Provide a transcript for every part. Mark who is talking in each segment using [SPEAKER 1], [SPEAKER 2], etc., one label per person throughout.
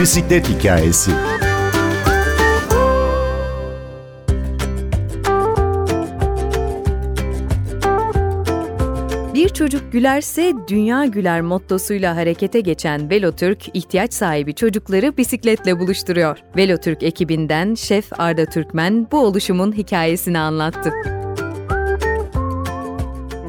[SPEAKER 1] bisiklet hikayesi.
[SPEAKER 2] Bir çocuk gülerse dünya güler mottosuyla harekete geçen Velotürk, ihtiyaç sahibi çocukları bisikletle buluşturuyor. Velotürk ekibinden Şef Arda Türkmen bu oluşumun hikayesini anlattı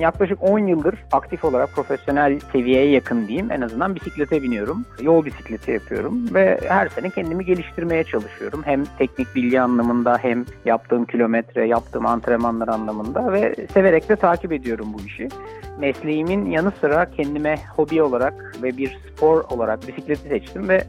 [SPEAKER 3] yaklaşık 10 yıldır aktif olarak profesyonel seviyeye yakın diyeyim. En azından bisiklete biniyorum. Yol bisikleti yapıyorum ve her sene kendimi geliştirmeye çalışıyorum. Hem teknik bilgi anlamında hem yaptığım kilometre, yaptığım antrenmanlar anlamında ve severek de takip ediyorum bu işi. Mesleğimin yanı sıra kendime hobi olarak ve bir spor olarak bisikleti seçtim ve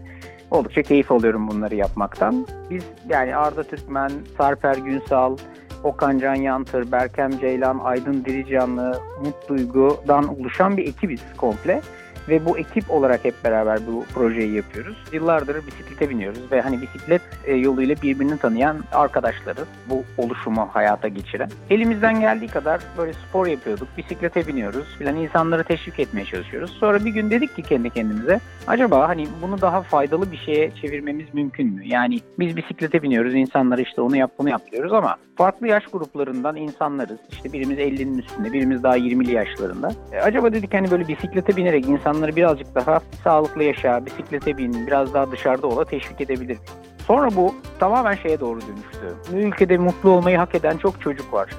[SPEAKER 3] oldukça keyif alıyorum bunları yapmaktan. Biz yani Arda Türkmen, Sarper Günsal, Okan Can Yantır, Berkem Ceylan, Aydın Diricanlı, Umut Duygu'dan oluşan bir ekibiz komple. Ve bu ekip olarak hep beraber bu projeyi yapıyoruz. Yıllardır bisiklete biniyoruz ve hani bisiklet e, yoluyla birbirini tanıyan arkadaşlarız. Bu oluşumu hayata geçiren. Elimizden geldiği kadar böyle spor yapıyorduk. Bisiklete biniyoruz filan insanları teşvik etmeye çalışıyoruz. Sonra bir gün dedik ki kendi kendimize acaba hani bunu daha faydalı bir şeye çevirmemiz mümkün mü? Yani biz bisiklete biniyoruz insanlara işte onu yap bunu yap diyoruz ama farklı yaş gruplarından insanlarız. İşte birimiz 50'nin üstünde, birimiz daha 20'li yaşlarında. E, acaba dedik hani böyle bisiklete binerek insan insanları birazcık daha sağlıklı yaşa, bisiklete bin, biraz daha dışarıda ola teşvik edebilir. Sonra bu tamamen şeye doğru dönüştü. Ülkede mutlu olmayı hak eden çok çocuk var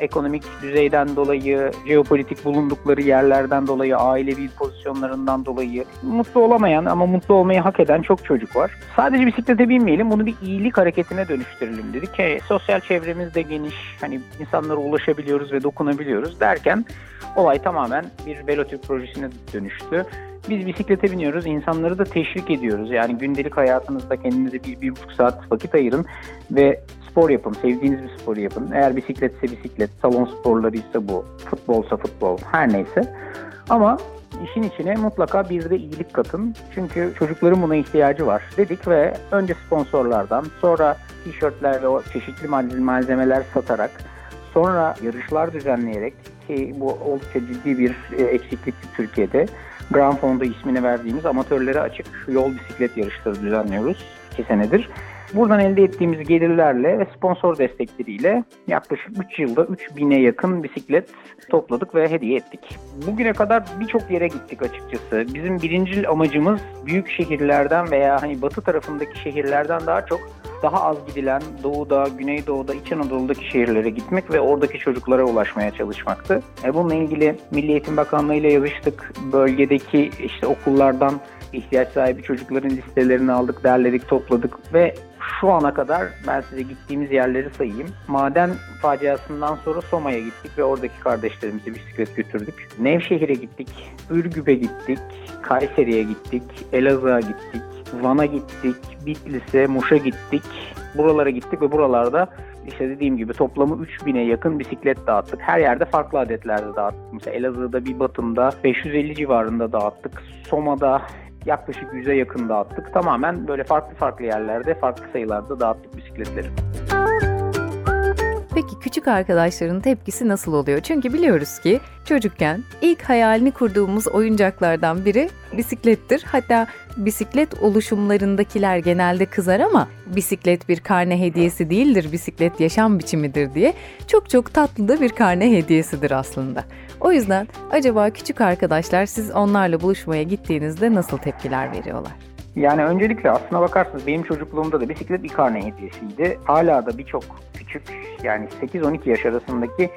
[SPEAKER 3] ekonomik düzeyden dolayı, jeopolitik bulundukları yerlerden dolayı, ailevi pozisyonlarından dolayı mutlu olamayan ama mutlu olmayı hak eden çok çocuk var. Sadece bisiklete binmeyelim, bunu bir iyilik hareketine dönüştürelim dedik. Ki sosyal çevremiz de geniş, hani insanlara ulaşabiliyoruz ve dokunabiliyoruz derken olay tamamen bir velotür projesine dönüştü. Biz bisiklete biniyoruz, insanları da teşvik ediyoruz. Yani gündelik hayatınızda kendinize bir, bir buçuk saat vakit ayırın ve spor yapın, sevdiğiniz bir sporu yapın. Eğer bisikletse bisiklet, salon sporları ise bu, futbolsa futbol, her neyse. Ama işin içine mutlaka bir de iyilik katın. Çünkü çocukların buna ihtiyacı var dedik ve önce sponsorlardan, sonra tişörtler ve çeşitli malzemeler satarak, sonra yarışlar düzenleyerek ki bu oldukça ciddi bir e, eksiklikti Türkiye'de. Grand Fondo ismini verdiğimiz amatörlere açık yol bisiklet yarışları düzenliyoruz 2 senedir. Buradan elde ettiğimiz gelirlerle ve sponsor destekleriyle yaklaşık 3 yılda 3000'e yakın bisiklet topladık ve hediye ettik. Bugüne kadar birçok yere gittik açıkçası. Bizim birinci amacımız büyük şehirlerden veya hani batı tarafındaki şehirlerden daha çok daha az gidilen Doğu'da, Güneydoğu'da, İç Anadolu'daki şehirlere gitmek ve oradaki çocuklara ulaşmaya çalışmaktı. E bununla ilgili Milli Eğitim Bakanlığı ile yazıştık. Bölgedeki işte okullardan ihtiyaç sahibi çocukların listelerini aldık, derledik, topladık ve şu ana kadar ben size gittiğimiz yerleri sayayım. Maden faciasından sonra Soma'ya gittik ve oradaki kardeşlerimizi bisiklet götürdük. Nevşehir'e gittik, Ürgüp'e gittik, Kayseri'ye gittik, Elazığ'a gittik, Van'a gittik, Bitlis'e, Muş'a gittik. Buralara gittik ve buralarda işte dediğim gibi toplamı 3000'e yakın bisiklet dağıttık. Her yerde farklı adetlerde dağıttık. Mesela Elazığ'da bir Batım'da 550 civarında dağıttık. Soma'da yaklaşık 100'e yakın dağıttık. Tamamen böyle farklı farklı yerlerde, farklı sayılarda dağıttık bisikletleri.
[SPEAKER 2] Peki küçük arkadaşların tepkisi nasıl oluyor? Çünkü biliyoruz ki çocukken ilk hayalini kurduğumuz oyuncaklardan biri bisiklettir. Hatta bisiklet oluşumlarındakiler genelde kızar ama bisiklet bir karne hediyesi değildir, bisiklet yaşam biçimidir diye çok çok tatlı da bir karne hediyesidir aslında. O yüzden acaba küçük arkadaşlar siz onlarla buluşmaya gittiğinizde nasıl tepkiler veriyorlar?
[SPEAKER 3] Yani öncelikle aslına bakarsınız benim çocukluğumda da bisiklet bir karne hediyesiydi. Hala da birçok küçük yani 8-12 yaş arasındaki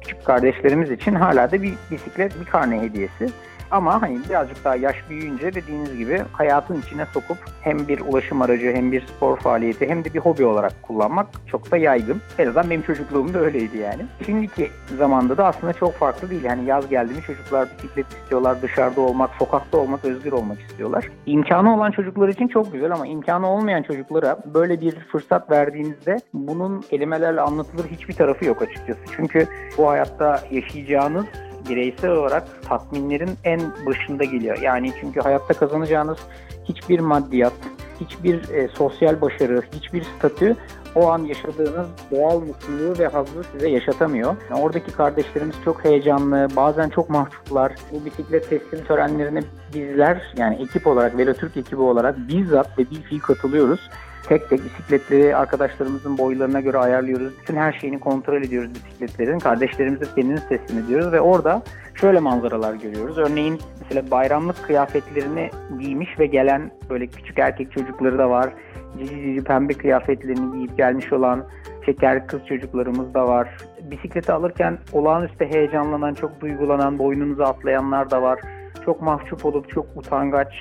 [SPEAKER 3] küçük kardeşlerimiz için hala da bir bisiklet bir karne hediyesi. Ama hani birazcık daha yaş büyüyünce dediğiniz gibi hayatın içine sokup hem bir ulaşım aracı hem bir spor faaliyeti hem de bir hobi olarak kullanmak çok da yaygın. En azından benim çocukluğumda öyleydi yani. Şimdiki zamanda da aslında çok farklı değil. Yani yaz geldi mi çocuklar bisiklet istiyorlar, dışarıda olmak, sokakta olmak, özgür olmak istiyorlar. İmkanı olan çocuklar için çok güzel ama imkanı olmayan çocuklara böyle bir fırsat verdiğinizde bunun kelimelerle anlatılır hiçbir tarafı yok açıkçası. Çünkü bu hayatta yaşayacağınız bireysel olarak tatminlerin en başında geliyor. Yani çünkü hayatta kazanacağınız hiçbir maddiyat, hiçbir e, sosyal başarı, hiçbir statü o an yaşadığınız doğal mutluluğu ve hazzı size yaşatamıyor. Oradaki kardeşlerimiz çok heyecanlı, bazen çok mahcuplar. Bu bisiklet teslim törenlerine bizler yani ekip olarak, Velotürk ekibi olarak bizzat ve bir fiil katılıyoruz. Tek tek bisikletleri arkadaşlarımızın boylarına göre ayarlıyoruz. Bütün her şeyini kontrol ediyoruz bisikletlerin. Kardeşlerimize kendini teslim ediyoruz ve orada şöyle manzaralar görüyoruz. Örneğin mesela bayramlık kıyafetlerini giymiş ve gelen böyle küçük erkek çocukları da var. Cici cici pembe kıyafetlerini giyip gelmiş olan şeker kız çocuklarımız da var. Bisikleti alırken olağanüstü heyecanlanan, çok duygulanan, boynunuza atlayanlar da var. Çok mahcup olup çok utangaç,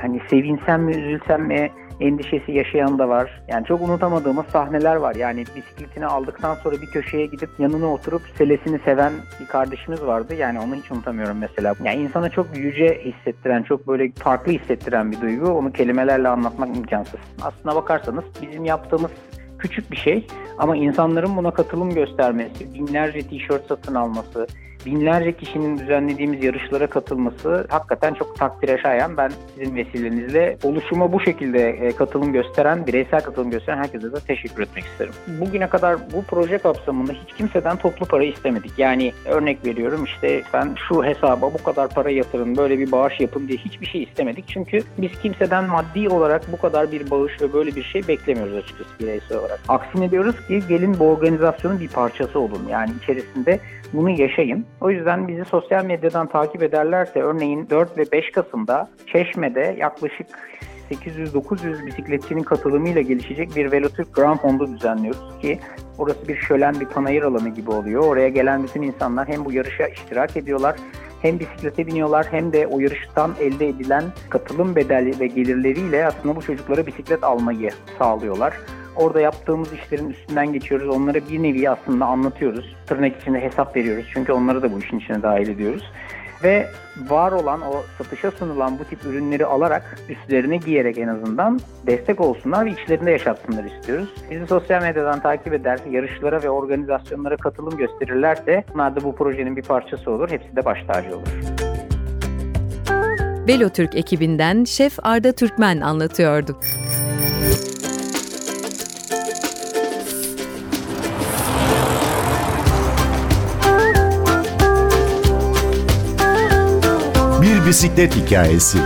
[SPEAKER 3] hani sevinsem mi üzülsem mi endişesi yaşayan da var. Yani çok unutamadığımız sahneler var. Yani bisikletini aldıktan sonra bir köşeye gidip yanına oturup selesini seven bir kardeşimiz vardı. Yani onu hiç unutamıyorum mesela. Yani insana çok yüce hissettiren, çok böyle farklı hissettiren bir duygu. Onu kelimelerle anlatmak imkansız. Aslına bakarsanız bizim yaptığımız küçük bir şey ama insanların buna katılım göstermesi, binlerce tişört satın alması, binlerce kişinin düzenlediğimiz yarışlara katılması hakikaten çok takdire şayan. Ben sizin vesilenizle oluşuma bu şekilde e, katılım gösteren, bireysel katılım gösteren herkese de teşekkür etmek isterim. Bugüne kadar bu proje kapsamında hiç kimseden toplu para istemedik. Yani örnek veriyorum işte ben şu hesaba bu kadar para yatırın, böyle bir bağış yapın diye hiçbir şey istemedik. Çünkü biz kimseden maddi olarak bu kadar bir bağış ve böyle bir şey beklemiyoruz açıkçası bireysel olarak. Aksine diyoruz ki gelin bu organizasyonun bir parçası olun. Yani içerisinde bunu yaşayın. O yüzden bizi sosyal medyadan takip ederlerse örneğin 4 ve 5 Kasım'da Çeşme'de yaklaşık 800-900 bisikletçinin katılımıyla gelişecek bir Velotürk Grand Fondu düzenliyoruz ki orası bir şölen bir panayır alanı gibi oluyor. Oraya gelen bütün insanlar hem bu yarışa iştirak ediyorlar hem bisiklete biniyorlar hem de o yarıştan elde edilen katılım bedeli ve gelirleriyle aslında bu çocuklara bisiklet almayı sağlıyorlar. Orada yaptığımız işlerin üstünden geçiyoruz. Onlara bir nevi aslında anlatıyoruz. Tırnak içinde hesap veriyoruz. Çünkü onları da bu işin içine dahil ediyoruz. Ve var olan o satışa sunulan bu tip ürünleri alarak üstlerine giyerek en azından destek olsunlar ve içlerinde yaşatsınlar istiyoruz. Bizi sosyal medyadan takip eder, yarışlara ve organizasyonlara katılım gösterirlerse bunlar da bu projenin bir parçası olur. Hepsi de baş tacı olur.
[SPEAKER 2] Velo Türk ekibinden Şef Arda Türkmen anlatıyordu.
[SPEAKER 1] Bisiklet hikayesi.